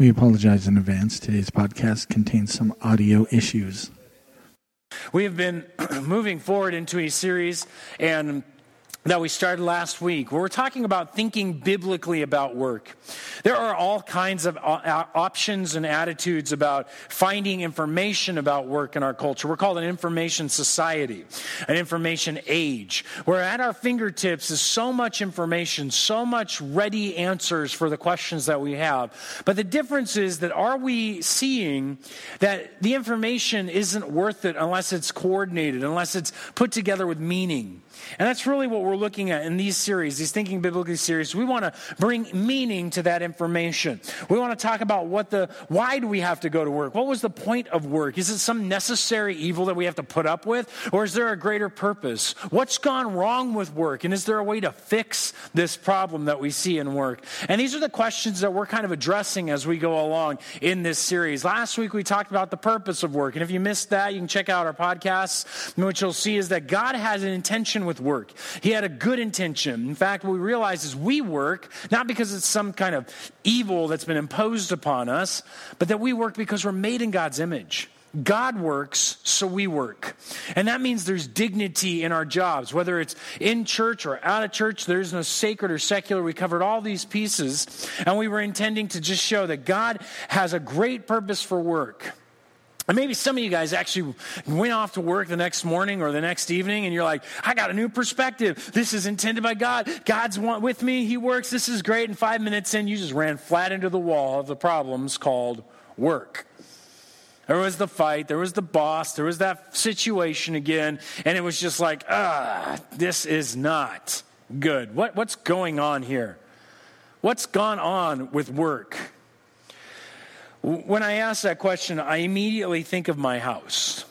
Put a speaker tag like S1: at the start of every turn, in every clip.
S1: We apologize in advance. Today's podcast contains some audio issues.
S2: We have been moving forward into a series, and that we started last week, where we're talking about thinking biblically about work. There are all kinds of uh, uh, options and attitudes about finding information about work in our culture. We're called an information society, an information age, where at our fingertips is so much information, so much ready answers for the questions that we have. But the difference is that are we seeing that the information isn't worth it unless it's coordinated, unless it's put together with meaning? And that's really what we're looking at in these series, these Thinking Biblically series. We want to bring meaning to that information. We want to talk about what the, why do we have to go to work? What was the point of work? Is it some necessary evil that we have to put up with? Or is there a greater purpose? What's gone wrong with work? And is there a way to fix this problem that we see in work? And these are the questions that we're kind of addressing as we go along in this series. Last week we talked about the purpose of work. And if you missed that, you can check out our podcasts. And what you'll see is that God has an intention with work. He had a good intention. In fact, what we realize is we work not because it's some kind of evil that's been imposed upon us, but that we work because we're made in God's image. God works, so we work. And that means there's dignity in our jobs, whether it's in church or out of church. There's no sacred or secular. We covered all these pieces, and we were intending to just show that God has a great purpose for work. And maybe some of you guys actually went off to work the next morning or the next evening and you're like, I got a new perspective. This is intended by God. God's with me. He works. This is great. And five minutes in, you just ran flat into the wall of the problems called work. There was the fight, there was the boss, there was that situation again, and it was just like, ah, this is not good. What, what's going on here? What's gone on with work? When I ask that question, I immediately think of my house.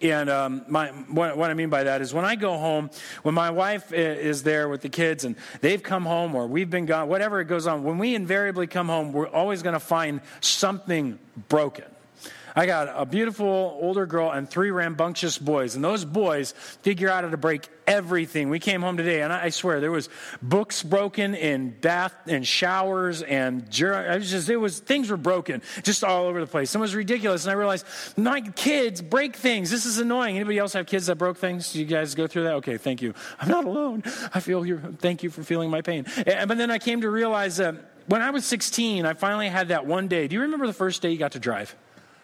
S2: And um, my, what, what, I mean by that is when I go home, when my wife is there with the kids and they've come home or we've been gone, whatever it goes on, when we invariably come home, we're always going to find something broken. I got a beautiful older girl and three rambunctious boys, and those boys figure out how to break everything. We came home today, and I swear there was books broken in bath and showers, and it was just it was things were broken just all over the place. It was ridiculous, and I realized my kids break things. This is annoying. Anybody else have kids that broke things? You guys go through that? Okay, thank you. I'm not alone. I feel you. Thank you for feeling my pain. And, But then I came to realize that when I was 16, I finally had that one day. Do you remember the first day you got to drive?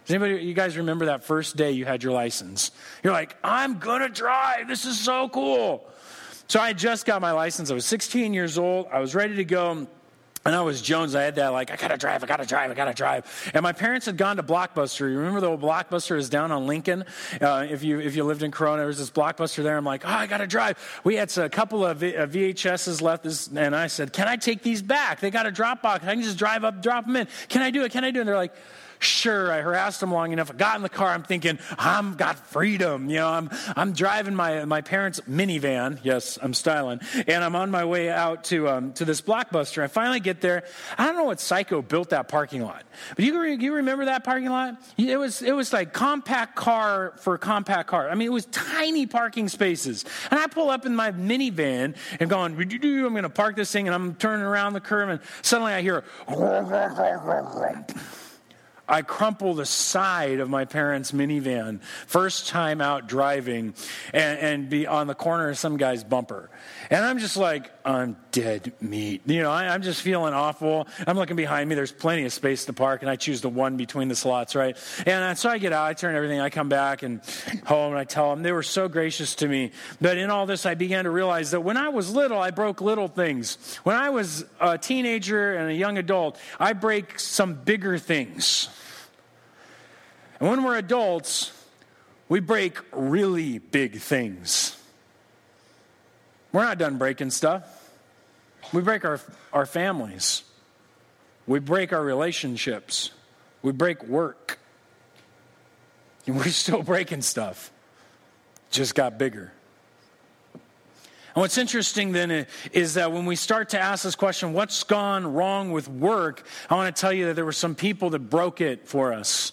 S2: Does anybody, you guys remember that first day you had your license? You're like, I'm gonna drive. This is so cool. So I just got my license. I was 16 years old. I was ready to go. And I was Jones. I had that like, I gotta drive, I gotta drive, I gotta drive. And my parents had gone to Blockbuster. You remember the old Blockbuster is down on Lincoln? Uh, if you if you lived in Corona, there was this Blockbuster there. I'm like, oh, I gotta drive. We had a couple of VHSs left, this, and I said, can I take these back? They got a Dropbox. I can just drive up, drop them in. Can I do it? Can I do it? And they're like, Sure, I harassed them long enough. I got in the car. I'm thinking, I'm got freedom. You know, I'm, I'm driving my, my parents' minivan. Yes, I'm styling. And I'm on my way out to, um, to this blockbuster. I finally get there. I don't know what psycho built that parking lot. But you, you remember that parking lot? It was, it was like compact car for compact car. I mean, it was tiny parking spaces. And I pull up in my minivan and going, I'm going to park this thing. And I'm turning around the curve. And suddenly I hear, I crumple the side of my parents' minivan, first time out driving, and, and, be on the corner of some guy's bumper. And I'm just like, I'm dead meat. You know, I, am just feeling awful. I'm looking behind me. There's plenty of space to park, and I choose the one between the slots, right? And uh, so I get out, I turn everything, I come back and home, and I tell them they were so gracious to me. But in all this, I began to realize that when I was little, I broke little things. When I was a teenager and a young adult, I break some bigger things. And when we're adults, we break really big things. We're not done breaking stuff. We break our, our families. We break our relationships. We break work. And we're still breaking stuff. Just got bigger. And what's interesting then is that when we start to ask this question, what's gone wrong with work? I want to tell you that there were some people that broke it for us.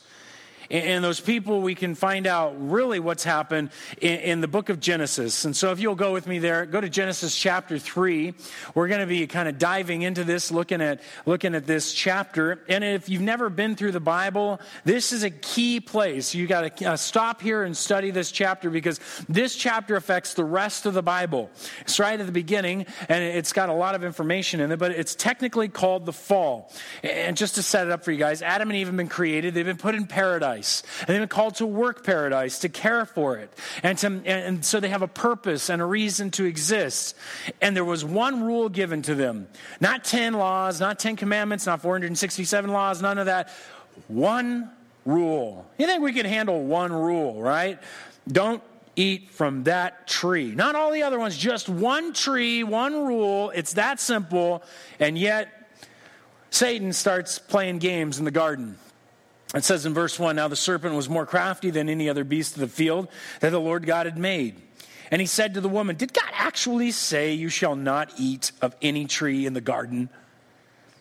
S2: And those people, we can find out really what's happened in, in, the book of Genesis. And so, if you'll go with me there, go to Genesis chapter 3. We're going to be kind of diving into this, looking at, looking at this chapter. And if you've never been through the Bible, this is a key place. You got to uh, stop here and study this chapter because this chapter affects the rest of the Bible. It's right at the beginning, and it's got a lot of information in it, but it's technically called the fall. And just to set it up for you guys, Adam and Eve have been created, they've been put in paradise paradise. And they've been called to work paradise, to care for it. And, to, and so they have a purpose and a reason to exist. And there was one rule given to them not 10 laws, not 10 commandments, not 467 laws, none of that. One rule. You think we could handle one rule, right? Don't eat from that tree. Not all the other ones, just one tree, one rule. It's that simple. And yet, Satan starts playing games in the garden. It says in verse 1 Now the serpent was more crafty than any other beast of the field that the Lord God had made. And he said to the woman, Did God actually say, You shall not eat of any tree in the garden?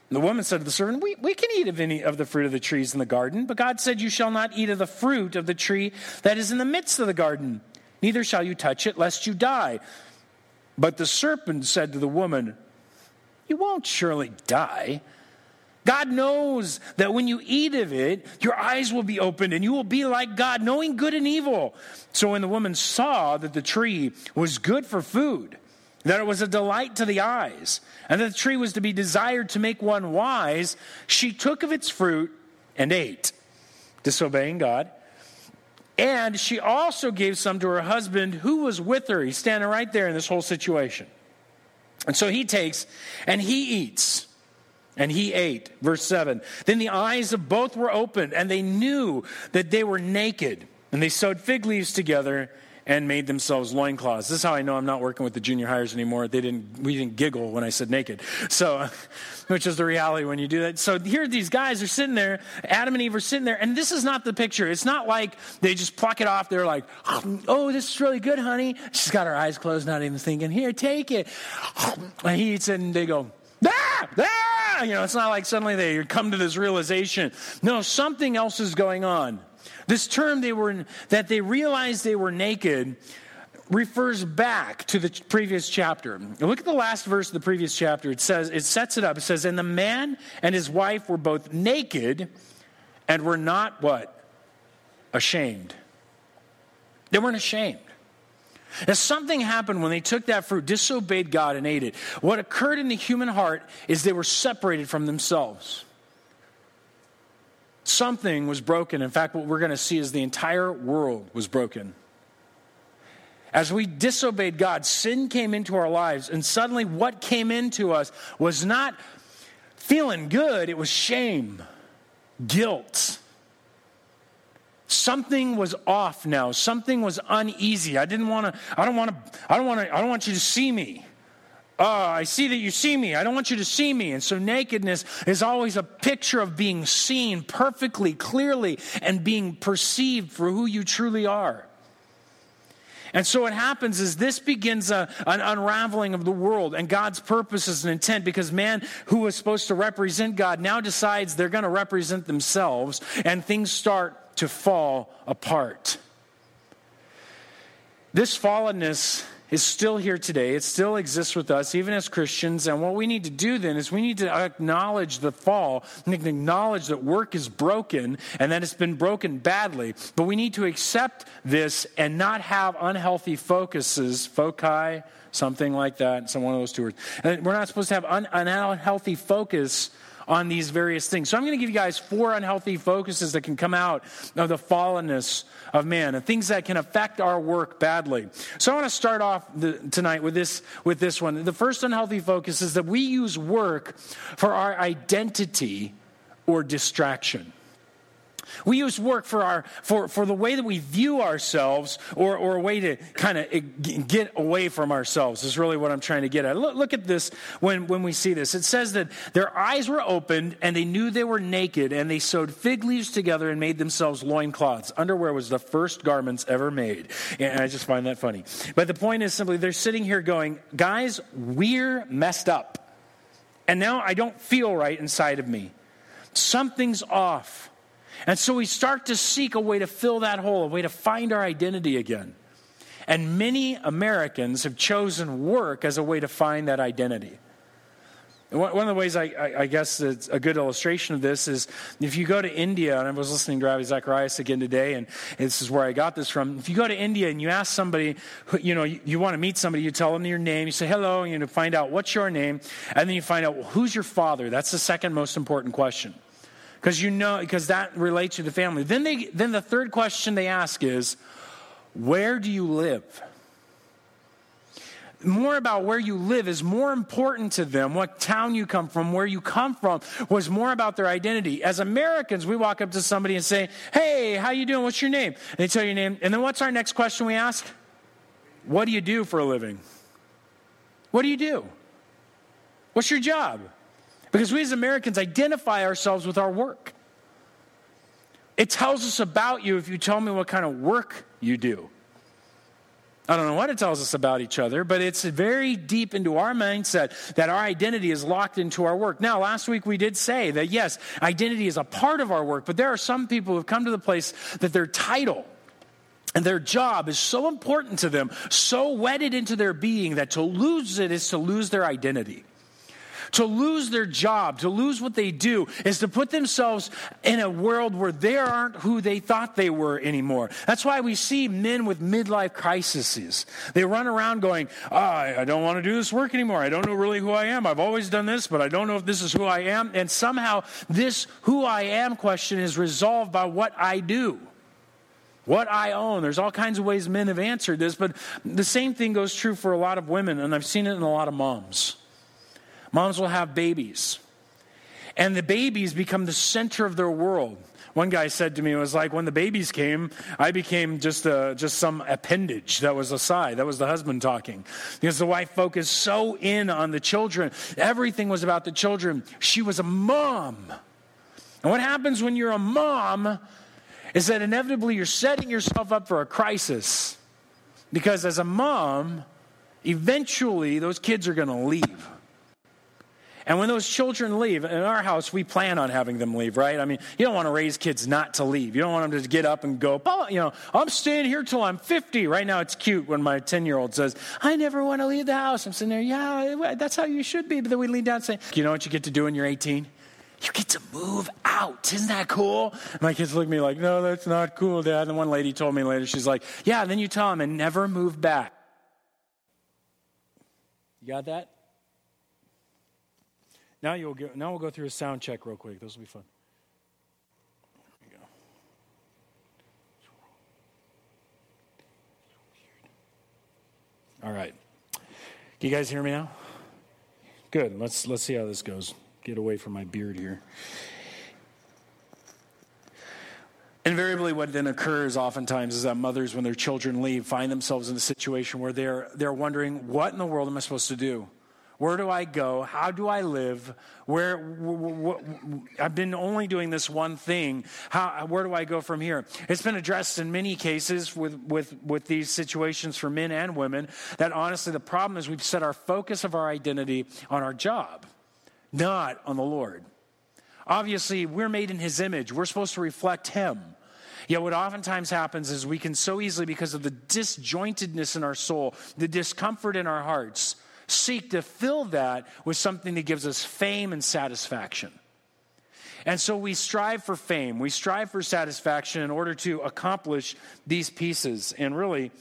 S2: And the woman said to the serpent, we, we can eat of any of the fruit of the trees in the garden, but God said, You shall not eat of the fruit of the tree that is in the midst of the garden, neither shall you touch it, lest you die. But the serpent said to the woman, You won't surely die. God knows that when you eat of it, your eyes will be opened and you will be like God, knowing good and evil. So when the woman saw that the tree was good for food, that it was a delight to the eyes, and that the tree was to be desired to make one wise, she took of its fruit and ate, disobeying God. And she also gave some to her husband who was with her. He's standing right there in this whole situation. And so he takes and he eats. And he ate. Verse 7. Then the eyes of both were opened, and they knew that they were naked. And they sewed fig leaves together and made themselves loincloths. This is how I know I'm not working with the junior highers anymore. They didn't, we didn't giggle when I said naked. So, which is the reality when you do that. So here these guys are sitting there, Adam and Eve are sitting there, and this is not the picture. It's not like they just pluck it off. They're like, oh, this is really good, honey. She's got her eyes closed, not even thinking, here, take it. And he eats it, and they go, ah, ah you know, it's not like suddenly they come to this realization. No, something else is going on. This term they were that they realized they were naked refers back to the previous chapter. Look at the last verse of the previous chapter. It says it sets it up. It says, "And the man and his wife were both naked and were not what? Ashamed." They weren't ashamed. And something happened when they took that fruit, disobeyed God, and ate it. What occurred in the human heart is they were separated from themselves. Something was broken. In fact, what we're going to see is the entire world was broken. As we disobeyed God, sin came into our lives, and suddenly what came into us was not feeling good, it was shame, guilt something was off now. Something was uneasy. I didn't want to i don't want to i don't want to i don't want you to see me. Oh i see that you see me. I don't want you to see me. And so nakedness is always a picture of being seen perfectly clearly and being perceived for who you truly are. And so what happens is this begins a, an unraveling of the world and God's purposes and intent because man who was supposed to represent God now decides they're going to represent themselves and things start to fall apart. This fallenness is still here today. It still exists with us, even as Christians. And what we need to do then is we need to acknowledge the fall and acknowledge that work is broken and that it's been broken badly. But we need to accept this and not have unhealthy focuses, foci, something like that, some one of those two words. And we're not supposed to have an unhealthy focus on these various things. So I'm going to give you guys four unhealthy focuses that can come out of the fallenness of man and things that can affect our work badly. So I want to start off the, tonight with this with this one. The first unhealthy focus is that we use work for our identity or distraction. We use work for, our, for, for the way that we view ourselves or, or a way to kind of eh, get away from ourselves, is really what I'm trying to get at. Look, look at this when, when we see this. It says that their eyes were opened and they knew they were naked and they sewed fig leaves together and made themselves loincloths. Underwear was the first garments ever made. And I just find that funny. But the point is simply they're sitting here going, guys, we're messed up. And now I don't feel right inside of me. Something's off. And so we start to seek a way to fill that hole, a way to find our identity again. And many Americans have chosen work as a way to find that identity. One of the ways I, I, guess it's a good illustration of this is if you go to India, and I was listening to Ravi Zacharias again today, and this is where I got this from. If you go to India and you ask somebody, you know, you, you want to meet somebody, you tell them your name, you say hello, and you find out what's your name, and then you find out well, who's your father. That's the second most important question because you know because that relates to the family. Then they then the third question they ask is, where do you live? more about where you live is more important to them. What town you come from, where you come from, was more about their identity. As Americans, we walk up to somebody and say, "Hey, how you doing? What's your name?" And they tell your name, and then what's our next question we ask? What do you do for a living? What do you do? What's your job? Because we as Americans identify ourselves with our work. It tells us about you if you tell me what kind of work you do. I don't know what it tells us about each other, but it's very deep into our mindset that our identity is locked into our work. Now, last week we did say that yes, identity is a part of our work, but there are some people who have come to the place that their title and their job is so important to them, so wedded into their being that to lose it is to lose their identity. To lose their job, to lose what they do, is to put themselves in a world where they aren't who they thought they were anymore. That's why we see men with midlife crises. They run around going, oh, I don't want to do this work anymore. I don't know really who I am. I've always done this, but I don't know if this is who I am. And somehow, this who I am question is resolved by what I do what I own. There's all kinds of ways men have answered this, but the same thing goes true for a lot of women, and I've seen it in a lot of moms. Moms will have babies, and the babies become the center of their world. One guy said to me, it was like when the babies came, I became just, a, just some appendage that was a side. That was the husband talking. Because the wife focused so in on the children. Everything was about the children. She was a mom. And what happens when you're a mom is that inevitably you're setting yourself up for a crisis. Because as a mom, eventually those kids are going to leave. And when those children leave, in our house, we plan on having them leave, right? I mean, you don't want to raise kids not to leave. You don't want them to get up and go, you know, I'm staying here till I'm 50. Right now, it's cute when my 10 year old says, I never want to leave the house. I'm sitting there, yeah, that's how you should be. But then we lean down and say, you know what you get to do when you're 18? You get to move out. Isn't that cool? My kids look at me like, no, that's not cool, Dad. And one lady told me later, she's like, yeah, then you tell them and never move back. You got that? Now you'll now we'll go through a sound check real quick. This will be fun. All right. Can you guys hear me now? Good. Let's let's see how this goes. Get away from my beard here. Invariably, what then occurs oftentimes is that mothers, when their children leave, find themselves in a situation where they're, they're wondering, what in the world am I supposed to do? Where do I go? How do I live? Where, I've been only doing this one thing. How, where do I go from here? It's been addressed in many cases with, with, with these situations for men and women that honestly the problem is we've set our focus of our identity on our job, not on the Lord. Obviously, we're made in His image, we're supposed to reflect Him. Yet, what oftentimes happens is we can so easily, because of the disjointedness in our soul, the discomfort in our hearts, seek to fill that with something that gives us fame and satisfaction. And so we strive for fame, we strive for satisfaction in order to accomplish these pieces. And really,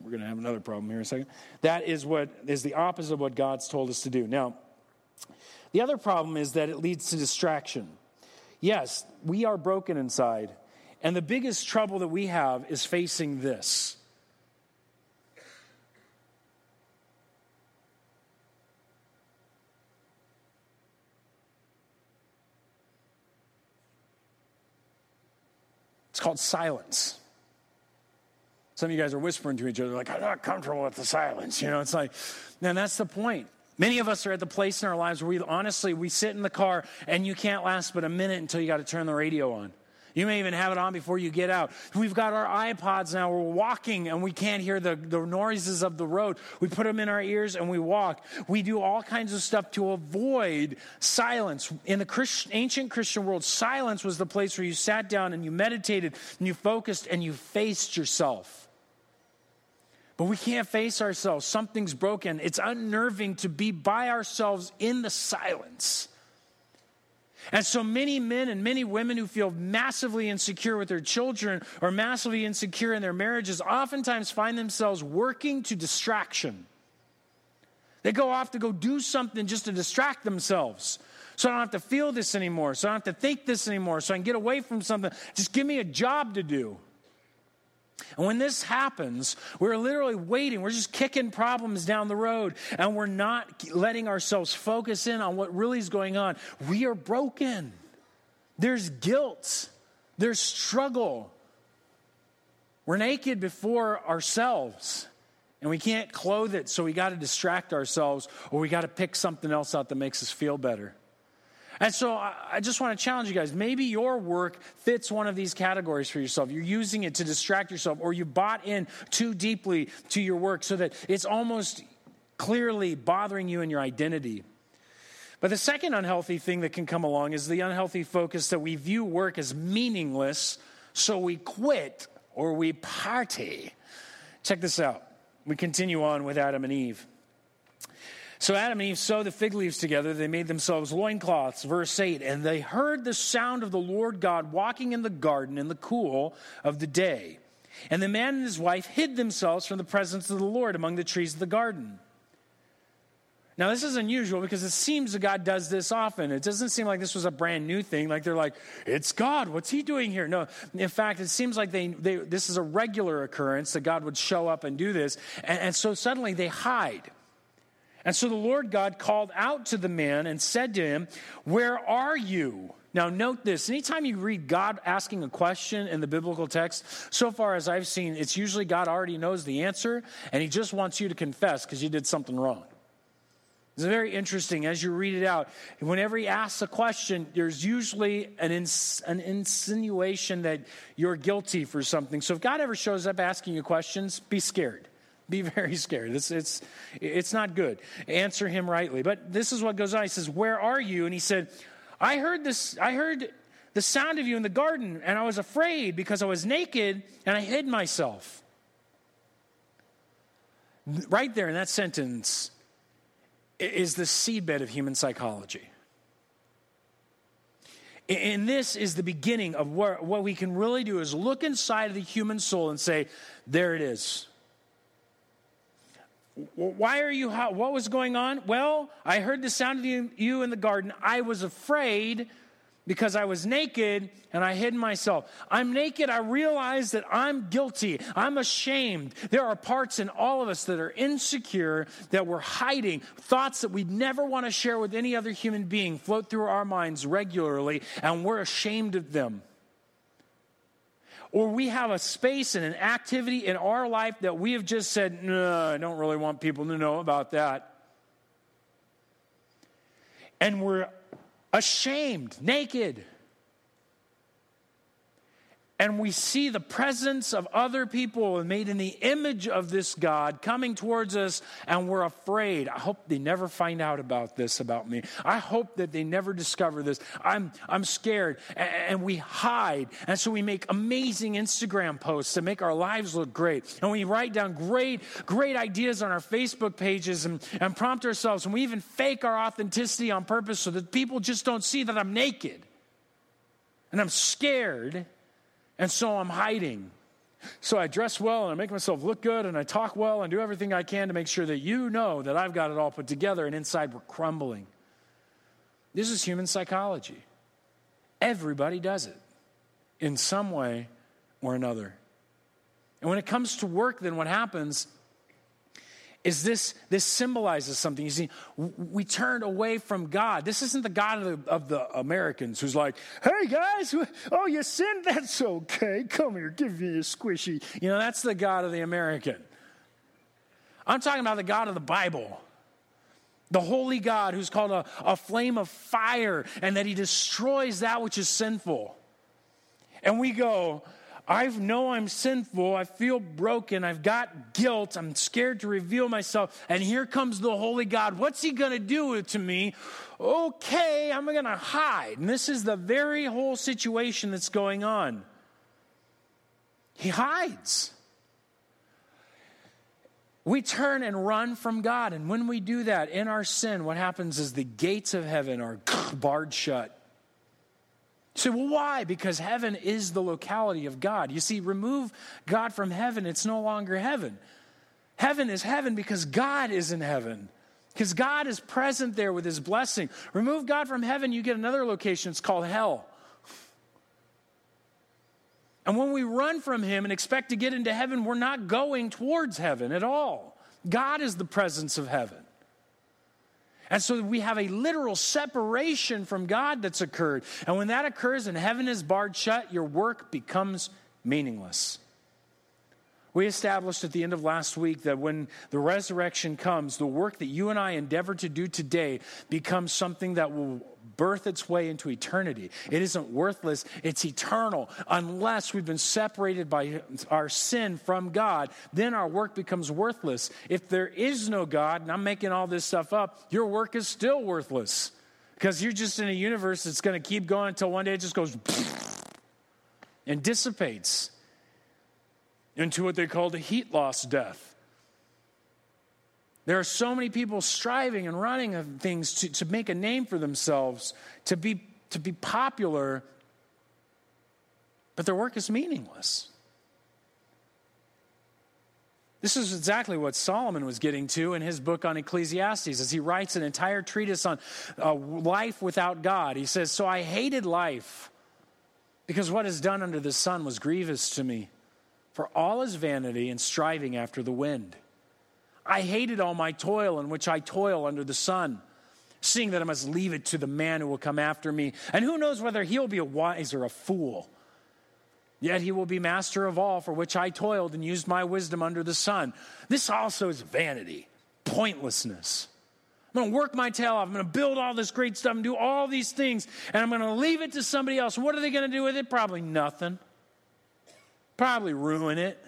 S2: we're going to have another problem here in a second. That is what is the opposite of what God's told us to do. Now, the other problem is that it leads to distraction. Yes, we are broken inside. And the biggest trouble that we have is facing this called silence. Some of you guys are whispering to each other, like, I'm not comfortable with the silence. You know, it's like, and that's the point. Many of us are at the place in our lives where we honestly, we sit in the car and you can't last but a minute until you got to turn the radio on. You may even have it on before you get out. We've got our iPods now. We're walking and we can't hear the, the noises of the road. We put them in our ears and we walk. We do all kinds of stuff to avoid silence. In the Christ, ancient Christian world, silence was the place where you sat down and you meditated and you focused and you faced yourself. But we can't face ourselves. Something's broken. It's unnerving to be by ourselves in the silence. And so many men and many women who feel massively insecure with their children or massively insecure in their marriages oftentimes find themselves working to distraction. They go off to go do something just to distract themselves. So I don't have to feel this anymore. So I don't have to think this anymore. So I can get away from something. Just give me a job to do. And when this happens, we're literally waiting. We're just kicking problems down the road and we're not letting ourselves focus in on what really is going on. We are broken. There's guilt, there's struggle. We're naked before ourselves and we can't clothe it, so we got to distract ourselves or we got to pick something else out that makes us feel better. And so I just want to challenge you guys. Maybe your work fits one of these categories for yourself. You're using it to distract yourself, or you bought in too deeply to your work so that it's almost clearly bothering you and your identity. But the second unhealthy thing that can come along is the unhealthy focus that we view work as meaningless, so we quit or we party. Check this out. We continue on with Adam and Eve. So Adam and Eve sewed the fig leaves together. They made themselves loincloths. Verse 8. And they heard the sound of the Lord God walking in the garden in the cool of the day. And the man and his wife hid themselves from the presence of the Lord among the trees of the garden. Now, this is unusual because it seems that God does this often. It doesn't seem like this was a brand new thing. Like they're like, it's God. What's he doing here? No. In fact, it seems like they, they this is a regular occurrence that God would show up and do this. And, and so suddenly they hide. And so the Lord God called out to the man and said to him, Where are you? Now, note this anytime you read God asking a question in the biblical text, so far as I've seen, it's usually God already knows the answer and he just wants you to confess because you did something wrong. It's very interesting as you read it out. Whenever he asks a question, there's usually an, ins- an insinuation that you're guilty for something. So if God ever shows up asking you questions, be scared. Be very scared. It's, it's, it's not good. Answer him rightly. But this is what goes on. He says, Where are you? And he said, I heard this, I heard the sound of you in the garden, and I was afraid because I was naked and I hid myself. Right there in that sentence is the seedbed of human psychology. And this is the beginning of what, we can really do is look inside of the human soul and say, there it is. Why are you, hot? what was going on? Well, I heard the sound of you, in the garden. I was afraid because I was naked and I hid myself. I'm naked. I realize that I'm guilty. I'm ashamed. There are parts in all of us that are insecure, that we're hiding. Thoughts that we never want to share with any other human being float through our minds regularly, and we're ashamed of them or we have a space and an activity in our life that we have just said, no, I don't really want people to know about that. And we're ashamed, naked and we see the presence of other people made in the image of this God coming towards us, and we're afraid. I hope they never find out about this about me. I hope that they never discover this. I'm, I'm scared. And, we hide. And so we make amazing Instagram posts to make our lives look great. And we write down great, great ideas on our Facebook pages and, and prompt ourselves. And we even fake our authenticity on purpose so that people just don't see that I'm naked and I'm scared and so I'm hiding. So I dress well and I make myself look good and I talk well and do everything I can to make sure that you know that I've got it all put together and inside we're crumbling. This is human psychology. Everybody does it in some way or another. And when it comes to work, then what happens is this this symbolizes something. You see we turned away from god. This isn't the god of the, of the, americans who's like hey guys oh you sinned? That's okay. Come here. Give me a squishy. You know that's the god of the american. I'm talking about the god of the bible. The holy god who's called a, a flame of fire and that he destroys that which is sinful. And we go, I know I'm sinful. I feel broken. I've got guilt. I'm scared to reveal myself. And here comes the Holy God. What's he going to do to me? Okay, I'm going to hide. And this is the very whole situation that's going on. He hides. We turn and run from God. And when we do that in our sin, what happens is the gates of heaven are barred shut. You say, well, why? Because heaven is the locality of God. You see, remove God from heaven, it's no longer heaven. Heaven is heaven because God is in heaven. Because God is present there with his blessing. Remove God from heaven, you get another location. It's called hell. And when we run from him and expect to get into heaven, we're not going towards heaven at all. God is the presence of heaven. And so we have a literal separation from God that's occurred. And when that occurs and heaven is barred shut, your work becomes meaningless. We established at the end of last week that when the resurrection comes, the work that you and I endeavor to do today becomes something that will birth its way into eternity. It isn't worthless, it's eternal. Unless we've been separated by our sin from God, then our work becomes worthless. If there is no God, and I'm making all this stuff up, your work is still worthless because you're just in a universe that's going to keep going until one day it just goes and dissipates into what they call the heat loss death. There are so many people striving and running of things to, to make a name for themselves, to be, to be popular, but their work is meaningless. This is exactly what Solomon was getting to in his book on Ecclesiastes as he writes an entire treatise on uh, life without God. He says, So I hated life because what is done under the sun was grievous to me, for all is vanity and striving after the wind. I hated all my toil in which I toil under the sun, seeing that I must leave it to the man who will come after me. And who knows whether he'll be a wise or a fool. Yet he will be master of all for which I toiled and used my wisdom under the sun. This also is vanity, pointlessness. I'm going to work my tail off. I'm going to build all this great stuff and do all these things, and I'm going to leave it to somebody else. What are they going to do with it? Probably nothing. Probably ruin it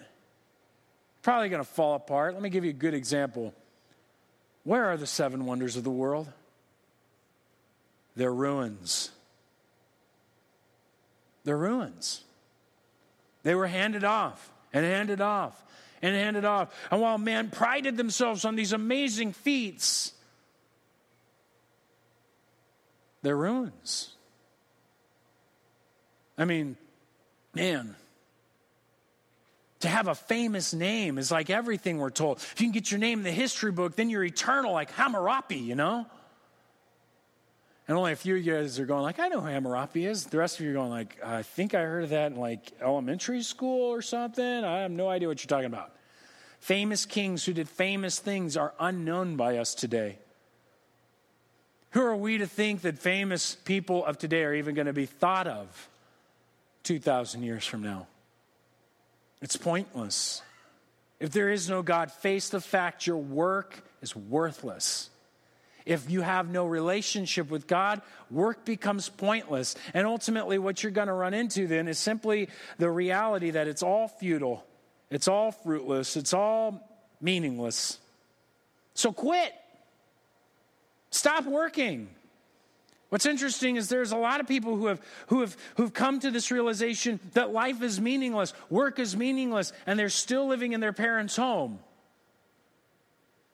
S2: probably going to fall apart. Let me give you a good example. Where are the seven wonders of the world? They're ruins. They're ruins. They were handed off and handed off and handed off. And while man prided themselves on these amazing feats, they're ruins. I mean, man, to have a famous name is like everything we're told. If you can get your name in the history book, then you're eternal, like Hammurabi, you know? And only a few of you guys are going like, I know who Hammurabi is. The rest of you are going like, I think I heard of that in like elementary school or something. I have no idea what you're talking about. Famous kings who did famous things are unknown by us today. Who are we to think that famous people of today are even going to be thought of 2,000 years from now? It's pointless. If there is no God, face the fact your work is worthless. If you have no relationship with God, work becomes pointless. And ultimately, what you're going to run into then is simply the reality that it's all futile, it's all fruitless, it's all meaningless. So quit. Stop working. What's interesting is there's a lot of people who have, who have who've come to this realization that life is meaningless, work is meaningless, and they're still living in their parents' home.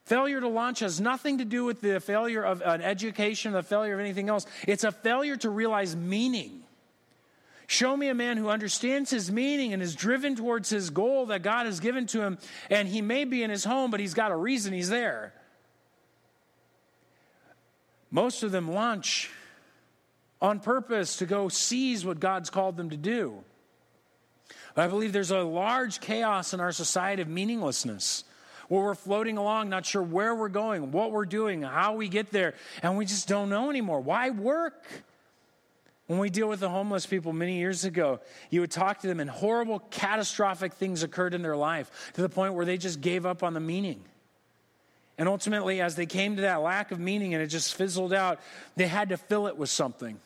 S2: Failure to launch has nothing to do with the failure of an education, the failure of anything else. It's a failure to realize meaning. Show me a man who understands his meaning and is driven towards his goal that God has given to him, and he may be in his home, but he's got a reason he's there. Most of them launch on purpose to go seize what God's called them to do. But I believe there's a large chaos in our society of meaninglessness where we're floating along, not sure where we're going, what we're doing, how we get there, and we just don't know anymore. Why work? When we deal with the homeless people many years ago, you would talk to them, and horrible, catastrophic things occurred in their life to the point where they just gave up on the meaning. And ultimately, as they came to that lack of meaning and it just fizzled out, they had to fill it with something.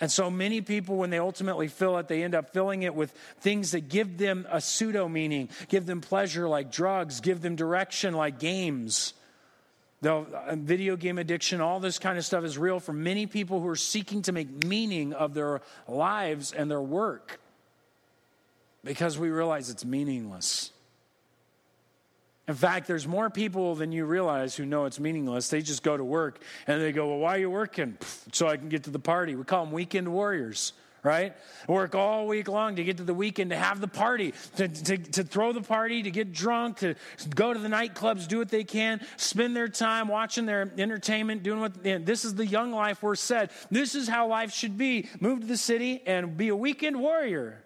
S2: And so many people, when they ultimately fill it, they end up filling it with things that give them a pseudo meaning, give them pleasure like drugs, give them direction like games. The uh, video game addiction, all this kind of stuff is real for many people who are seeking to make meaning of their lives and their work because we realize it's meaningless. In fact, there's more people than you realize who know it's meaningless. They just go to work and they go, Well, why are you working? So I can get to the party. We call them weekend warriors, right? Work all week long to get to the weekend, to have the party, to, to, to throw the party, to get drunk, to go to the nightclubs, do what they can, spend their time watching their entertainment, doing what this is the young life we're said. This is how life should be. Move to the city and be a weekend warrior.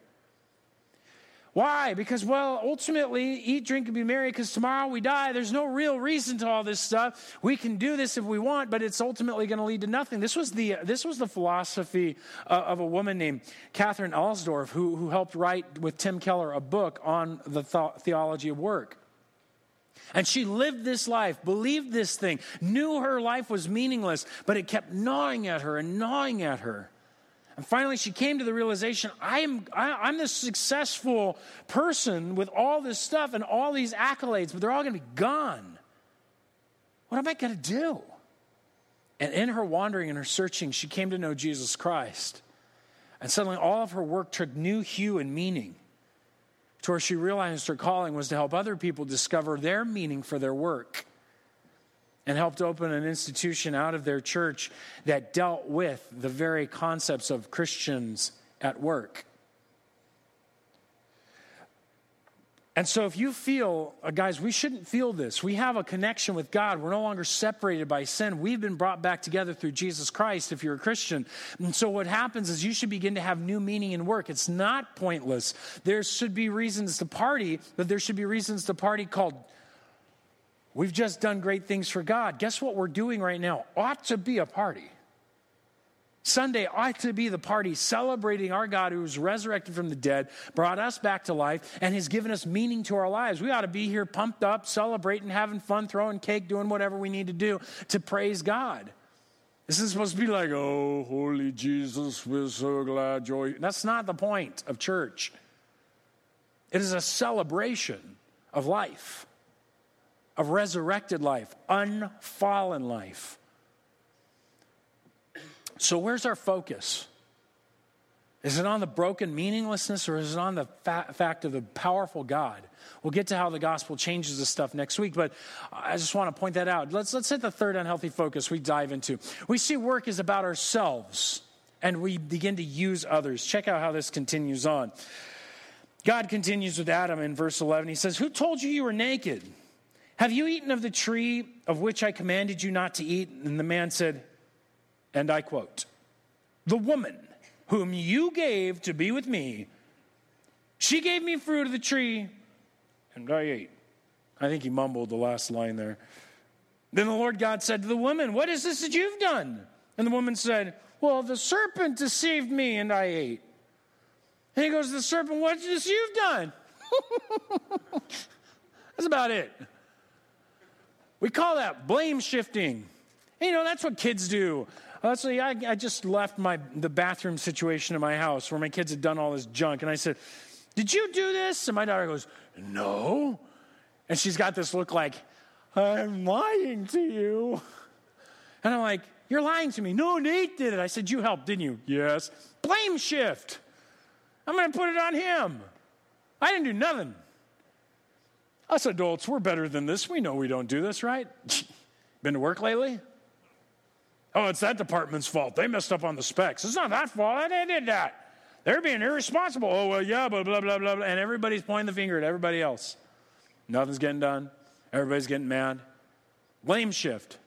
S2: Why? Because, well, ultimately, eat, drink, and be merry because tomorrow we die. There's no real reason to all this stuff. We can do this if we want, but it's ultimately going to lead to nothing. This was the, this was the philosophy uh, of a woman named Katherine Alsdorf, who, who helped write with Tim Keller a book on the th- theology of work. And she lived this life, believed this thing, knew her life was meaningless, but it kept gnawing at her and gnawing at her. And finally, she came to the realization I am, I, am this successful person with all this stuff and all these accolades, but they're all going to be gone. What am I going to do? And in her wandering and her searching, she came to know Jesus Christ. And suddenly, all of her work took new hue and meaning to where she realized her calling was to help other people discover their meaning for their work and helped open an institution out of their church that dealt with the very concepts of Christians at work. And so, if you feel, uh, guys, we shouldn't feel this. We have a connection with God. We're no longer separated by sin. We've been brought back together through Jesus Christ if you're a Christian. And so, what happens is you should begin to have new meaning in work. It's not pointless. There should be reasons to party, but there should be reasons to party called We've just done great things for God. Guess what we're doing right now? Ought to be a party. Sunday ought to be the party celebrating our God who was resurrected from the dead, brought us back to life, and has given us meaning to our lives. We ought to be here pumped up, celebrating, having fun, throwing cake, doing whatever we need to do to praise God. This is supposed to be like, oh, holy Jesus, we're so glad joy. That's not the point of church. It is a celebration of life of resurrected life, unfallen life. So, where's our focus? Is it on the broken meaninglessness or is it on the fa- fact of the powerful God? We'll get to how the gospel changes this stuff next week, but I just want to point that out. Let's, let's hit the third unhealthy focus we dive into. We see work is about ourselves and we begin to use others. Check out how this continues on. God continues with Adam in verse 11. He says, Who told you you were naked? Have you eaten of the tree of which I commanded you not to eat? And the man said, and I quote, The woman whom you gave to be with me, she gave me fruit of the tree, and I ate. I think he mumbled the last line there. Then the Lord God said to the woman, What is this that you've done? And the woman said, Well, the serpent deceived me, and I ate. And he goes the serpent, What's this you've done? That's about it. We call that blame shifting. You know, that's what kids do. Honestly, I, I just left my the bathroom situation in my house where my kids had done all this junk, and I said, "Did you do this?" And my daughter goes, "No," and she's got this look like, "I'm lying to you," and I'm like, "You're lying to me." No, Nate did it. I said, "You helped, didn't you?" Yes. Blame shift. I'm going to put it on him. I didn't do nothing. Us adults, we're better than this. We know we don't do this, right? Been to work lately? Oh, it's that department's fault. They messed up on the specs. It's not that fault. They did that. They're being irresponsible. Oh, well, yeah, but blah, blah, blah, blah. And everybody's pointing the finger at everybody else. Nothing's getting done. Everybody's getting mad. Blame shift.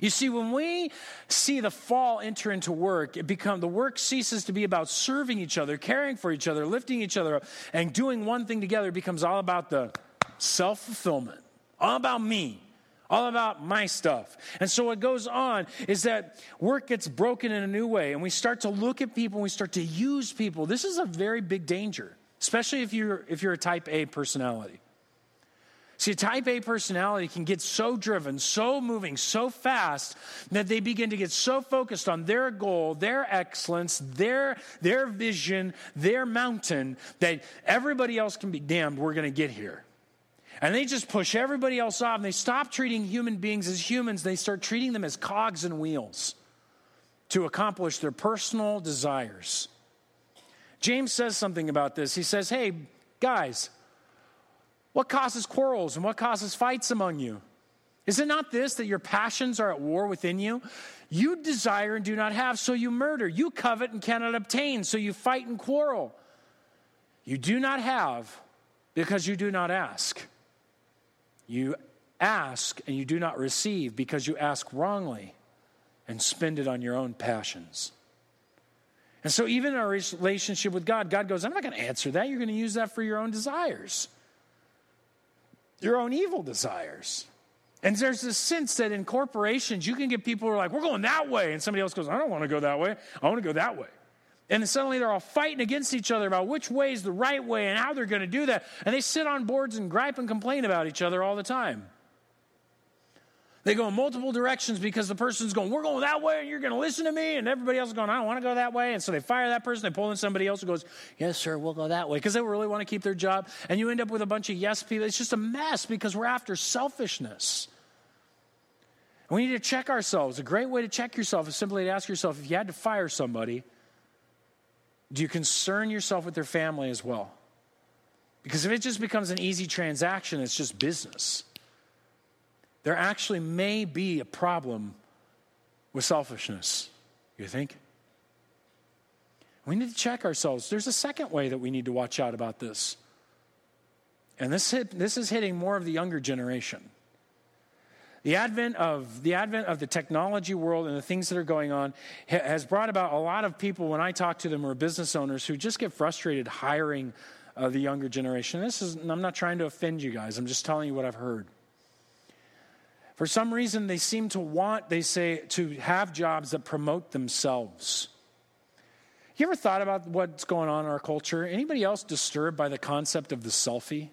S2: You see, when we see the fall enter into work, it become the work ceases to be about serving each other, caring for each other, lifting each other up, and doing one thing together. It becomes all about the self fulfillment, all about me, all about my stuff. And so what goes on is that work gets broken in a new way, and we start to look at people and we start to use people. This is a very big danger, especially if you're if you're a type A personality. See, type A personality can get so driven, so moving, so fast that they begin to get so focused on their goal, their excellence, their, their vision, their mountain, that everybody else can be damned, we're going to get here. And they just push everybody else off and they stop treating human beings as humans. They start treating them as cogs and wheels to accomplish their personal desires. James says something about this. He says, Hey, guys, what causes quarrels and what causes fights among you? Is it not this that your passions are at war within you? You desire and do not have, so you murder. You covet and cannot obtain, so you fight and quarrel. You do not have because you do not ask. You ask and you do not receive because you ask wrongly and spend it on your own passions. And so, even in our relationship with God, God goes, I'm not going to answer that. You're going to use that for your own desires, your own evil desires. And there's this sense that in corporations, you can get people who are like, we're going that way. And somebody else goes, I don't want to go that way. I want to go that way. And suddenly they're all fighting against each other about which way is the right way and how they're going to do that. And they sit on boards and gripe and complain about each other all the time. They go in multiple directions because the person's going, We're going that way, and you're going to listen to me. And everybody else is going, I don't want to go that way. And so they fire that person, they pull in somebody else who goes, Yes, sir, we'll go that way because they really want to keep their job. And you end up with a bunch of yes people. It's just a mess because we're after selfishness. we need to check ourselves. A great way to check yourself is simply to ask yourself if you had to fire somebody, do you concern yourself with their family as well? Because if it just becomes an easy transaction, it's just business there actually may be a problem with selfishness. You think? We need to check ourselves. There's a second way that we need to watch out about this. And this, hit, this is hitting more of the younger generation. The advent of the advent of the technology world and the things that are going on has brought about a lot of people. When I talk to them, are business owners who just get frustrated hiring uh, the younger generation. This is I'm not trying to offend you guys. I'm just telling you what I've heard. For some reason, they seem to want, they say, to have jobs that promote themselves. You ever thought about what's going on in our culture? Anybody else disturbed by the concept of the selfie?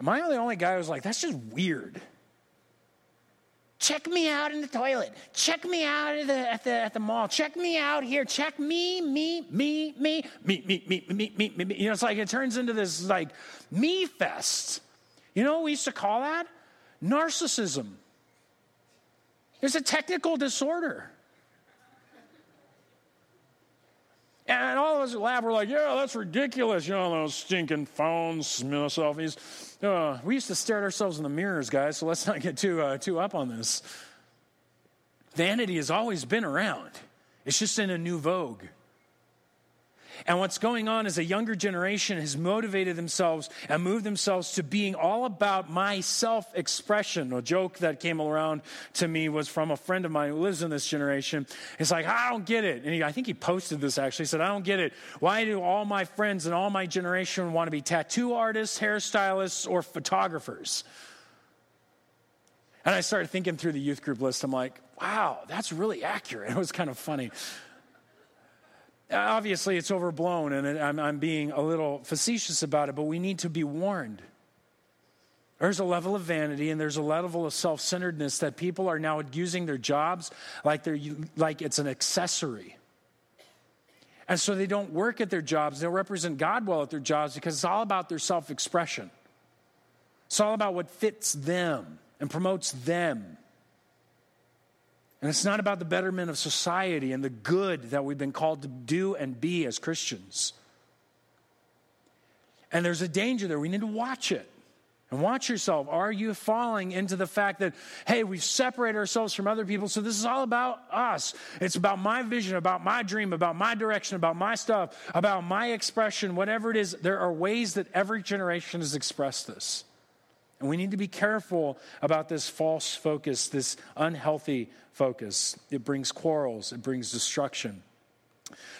S2: Am I the only guy who's like, that's just weird? Check me out in the toilet. Check me out at the, at the, at the mall. Check me out here. Check me, me, me, me, me, me, me, me, me, me, me. You know, it's like it turns into this like me fest. You know what we used to call that? Narcissism. It's a technical disorder. And all of us lab were like, yeah, that's ridiculous. You know, those stinking phones, you know, selfies. Uh, we used to stare at ourselves in the mirrors, guys, so let's not get too, uh, too up on this. Vanity has always been around, it's just in a new vogue. And what's going on is a younger generation has motivated themselves and moved themselves to being all about my self expression. A joke that came around to me was from a friend of mine who lives in this generation. It's like, I don't get it. And he, I think he posted this actually. He said, I don't get it. Why do all my friends and all my generation want to be tattoo artists, hairstylists, or photographers? And I started thinking through the youth group list. I'm like, wow, that's really accurate. It was kind of funny. Obviously, it's overblown, and I'm, I'm being a little facetious about it, but we need to be warned. There's a level of vanity and there's a level of self centeredness that people are now using their jobs like, they're, like it's an accessory. And so they don't work at their jobs, they don't represent God well at their jobs because it's all about their self expression. It's all about what fits them and promotes them. And it's not about the betterment of society and the good that we've been called to do and be as Christians. And there's a danger there. We need to watch it. And watch yourself. Are you falling into the fact that, hey, we've separated ourselves from other people, so this is all about us? It's about my vision, about my dream, about my direction, about my stuff, about my expression, whatever it is. There are ways that every generation has expressed this. And we need to be careful about this false focus, this unhealthy focus. It brings quarrels, it brings destruction.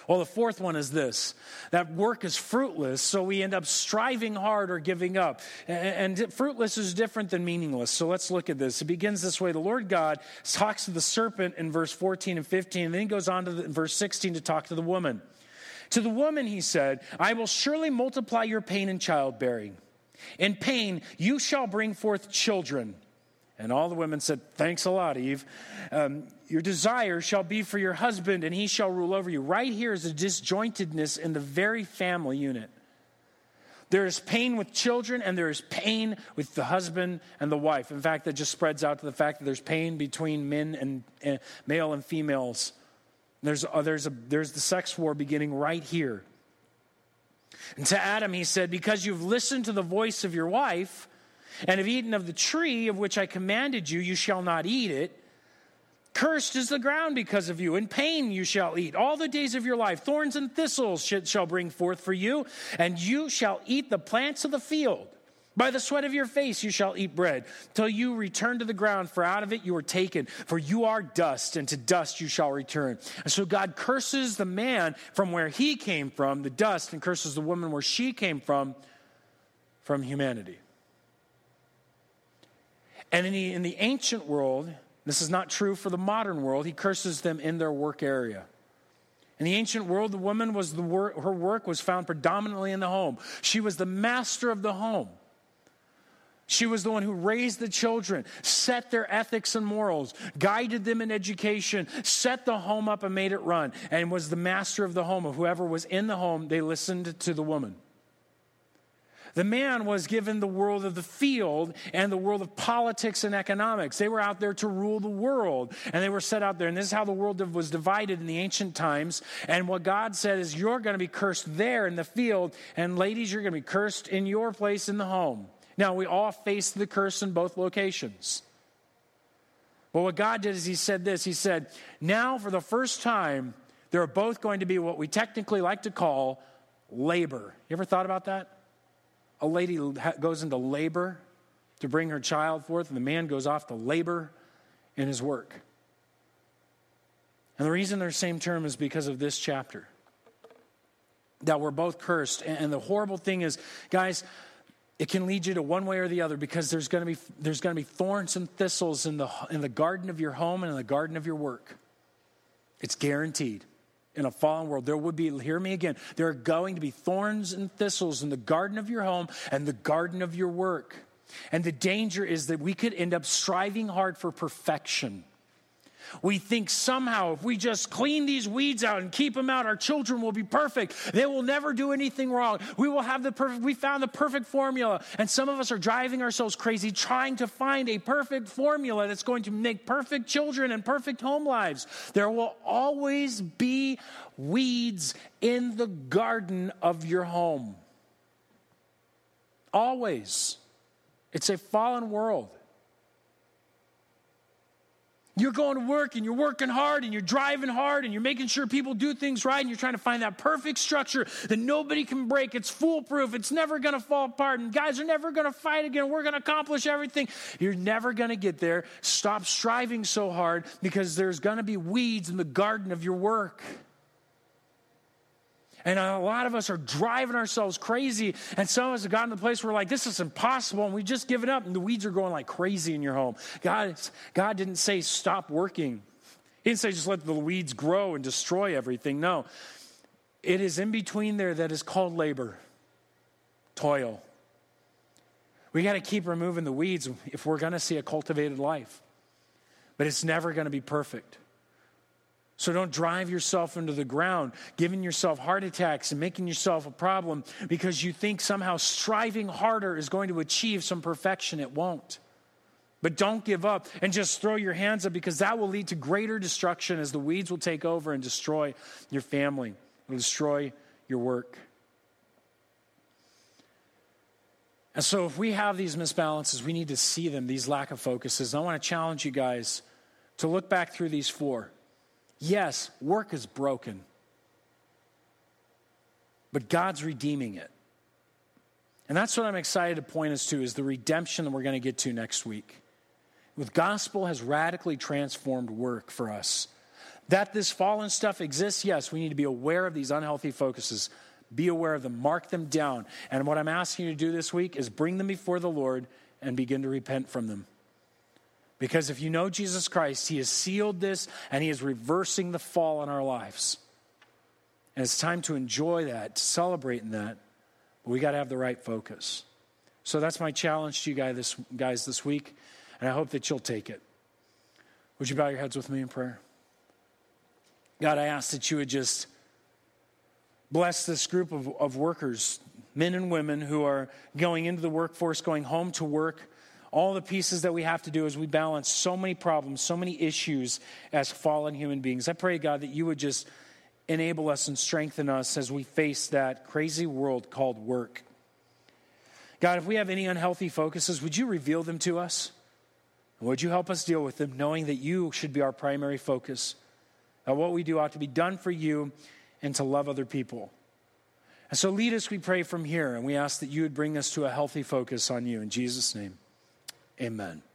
S2: Well, the fourth one is this that work is fruitless, so we end up striving hard or giving up. And fruitless is different than meaningless. So let's look at this. It begins this way The Lord God talks to the serpent in verse 14 and 15, and then he goes on to the, verse 16 to talk to the woman. To the woman, he said, I will surely multiply your pain in childbearing. In pain, you shall bring forth children. And all the women said, Thanks a lot, Eve. Um, your desire shall be for your husband, and he shall rule over you. Right here is a disjointedness in the very family unit. There is pain with children, and there is pain with the husband and the wife. In fact, that just spreads out to the fact that there's pain between men and uh, male and females. There's, uh, there's, a, there's the sex war beginning right here. And to Adam, he said, Because you've listened to the voice of your wife and have eaten of the tree of which I commanded you, you shall not eat it. Cursed is the ground because of you. In pain you shall eat all the days of your life. Thorns and thistles shall bring forth for you, and you shall eat the plants of the field. By the sweat of your face you shall eat bread, till you return to the ground, for out of it you are taken. For you are dust, and to dust you shall return. And so God curses the man from where he came from, the dust, and curses the woman where she came from, from humanity. And in the, in the ancient world, this is not true for the modern world. He curses them in their work area. In the ancient world, the woman was the work, her work was found predominantly in the home. She was the master of the home. She was the one who raised the children, set their ethics and morals, guided them in education, set the home up and made it run, and was the master of the home. Whoever was in the home, they listened to the woman. The man was given the world of the field and the world of politics and economics. They were out there to rule the world, and they were set out there. And this is how the world was divided in the ancient times. And what God said is, You're going to be cursed there in the field, and ladies, you're going to be cursed in your place in the home. Now, we all face the curse in both locations. But what God did is He said this He said, Now, for the first time, there are both going to be what we technically like to call labor. You ever thought about that? a lady goes into labor to bring her child forth, and the man goes off to labor in his work. And the reason they're the same term is because of this chapter. That we're both cursed. And the horrible thing is, guys, it can lead you to one way or the other because there's going to be, there's going to be thorns and thistles in the, in the garden of your home and in the garden of your work. It's guaranteed in a fallen world, there would be, hear me again, there are going to be thorns and thistles in the garden of your home and the garden of your work. And the danger is that we could end up striving hard for perfection we think somehow if we just clean these weeds out and keep them out, our children will be perfect. They will never do anything wrong. We will have the perfect, we found the perfect formula. And some of us are driving ourselves crazy trying to find a perfect formula that's going to make perfect children and perfect home lives. There will always be weeds in the garden of your home. Always. It's a fallen world. You're going to work and you're working hard and you're driving hard and you're making sure people do things right and you're trying to find that perfect structure that nobody can break. It's foolproof. It's never going to fall apart. And guys are never going to fight again. We're going to accomplish everything. You're never going to get there. Stop striving so hard because there's going to be weeds in the garden of your work. And a lot of us are driving ourselves crazy. And some of us have gotten to the place where we're like, this is impossible. And we've just give it up. And the weeds are going like crazy in your home. God, God didn't say stop working. He didn't say just let the weeds grow and destroy everything. No. It is in between there that is called labor, toil. We got to keep removing the weeds if we're going to see a cultivated life. But it's never going to be perfect. So don't drive yourself into the ground, giving yourself heart attacks and making yourself a problem because you think somehow striving harder is going to achieve some perfection. It won't. But don't give up and just throw your hands up because that will lead to greater destruction as the weeds will take over and destroy your family, will destroy your work. And so, if we have these misbalances, we need to see them, these lack of focuses. I want to challenge you guys to look back through these four. Yes, work is broken, but God's redeeming it. And that's what I'm excited to point us to is the redemption that we're going to get to next week. With gospel has radically transformed work for us. That this fallen stuff exists, yes, we need to be aware of these unhealthy focuses. Be aware of them, mark them down. And what I'm asking you to do this week is bring them before the Lord and begin to repent from them. Because if you know Jesus Christ, He has sealed this and He is reversing the fall in our lives. And it's time to enjoy that, to celebrate in that, but we got to have the right focus. So that's my challenge to you guys this, guys this week, and I hope that you'll take it. Would you bow your heads with me in prayer? God, I ask that you would just bless this group of, of workers, men and women who are going into the workforce, going home to work, all the pieces that we have to do as we balance so many problems, so many issues as fallen human beings. I pray, God, that you would just enable us and strengthen us as we face that crazy world called work. God, if we have any unhealthy focuses, would you reveal them to us? Would you help us deal with them, knowing that you should be our primary focus? That what we do ought to be done for you and to love other people. And so lead us, we pray, from here, and we ask that you would bring us to a healthy focus on you. In Jesus' name, amen.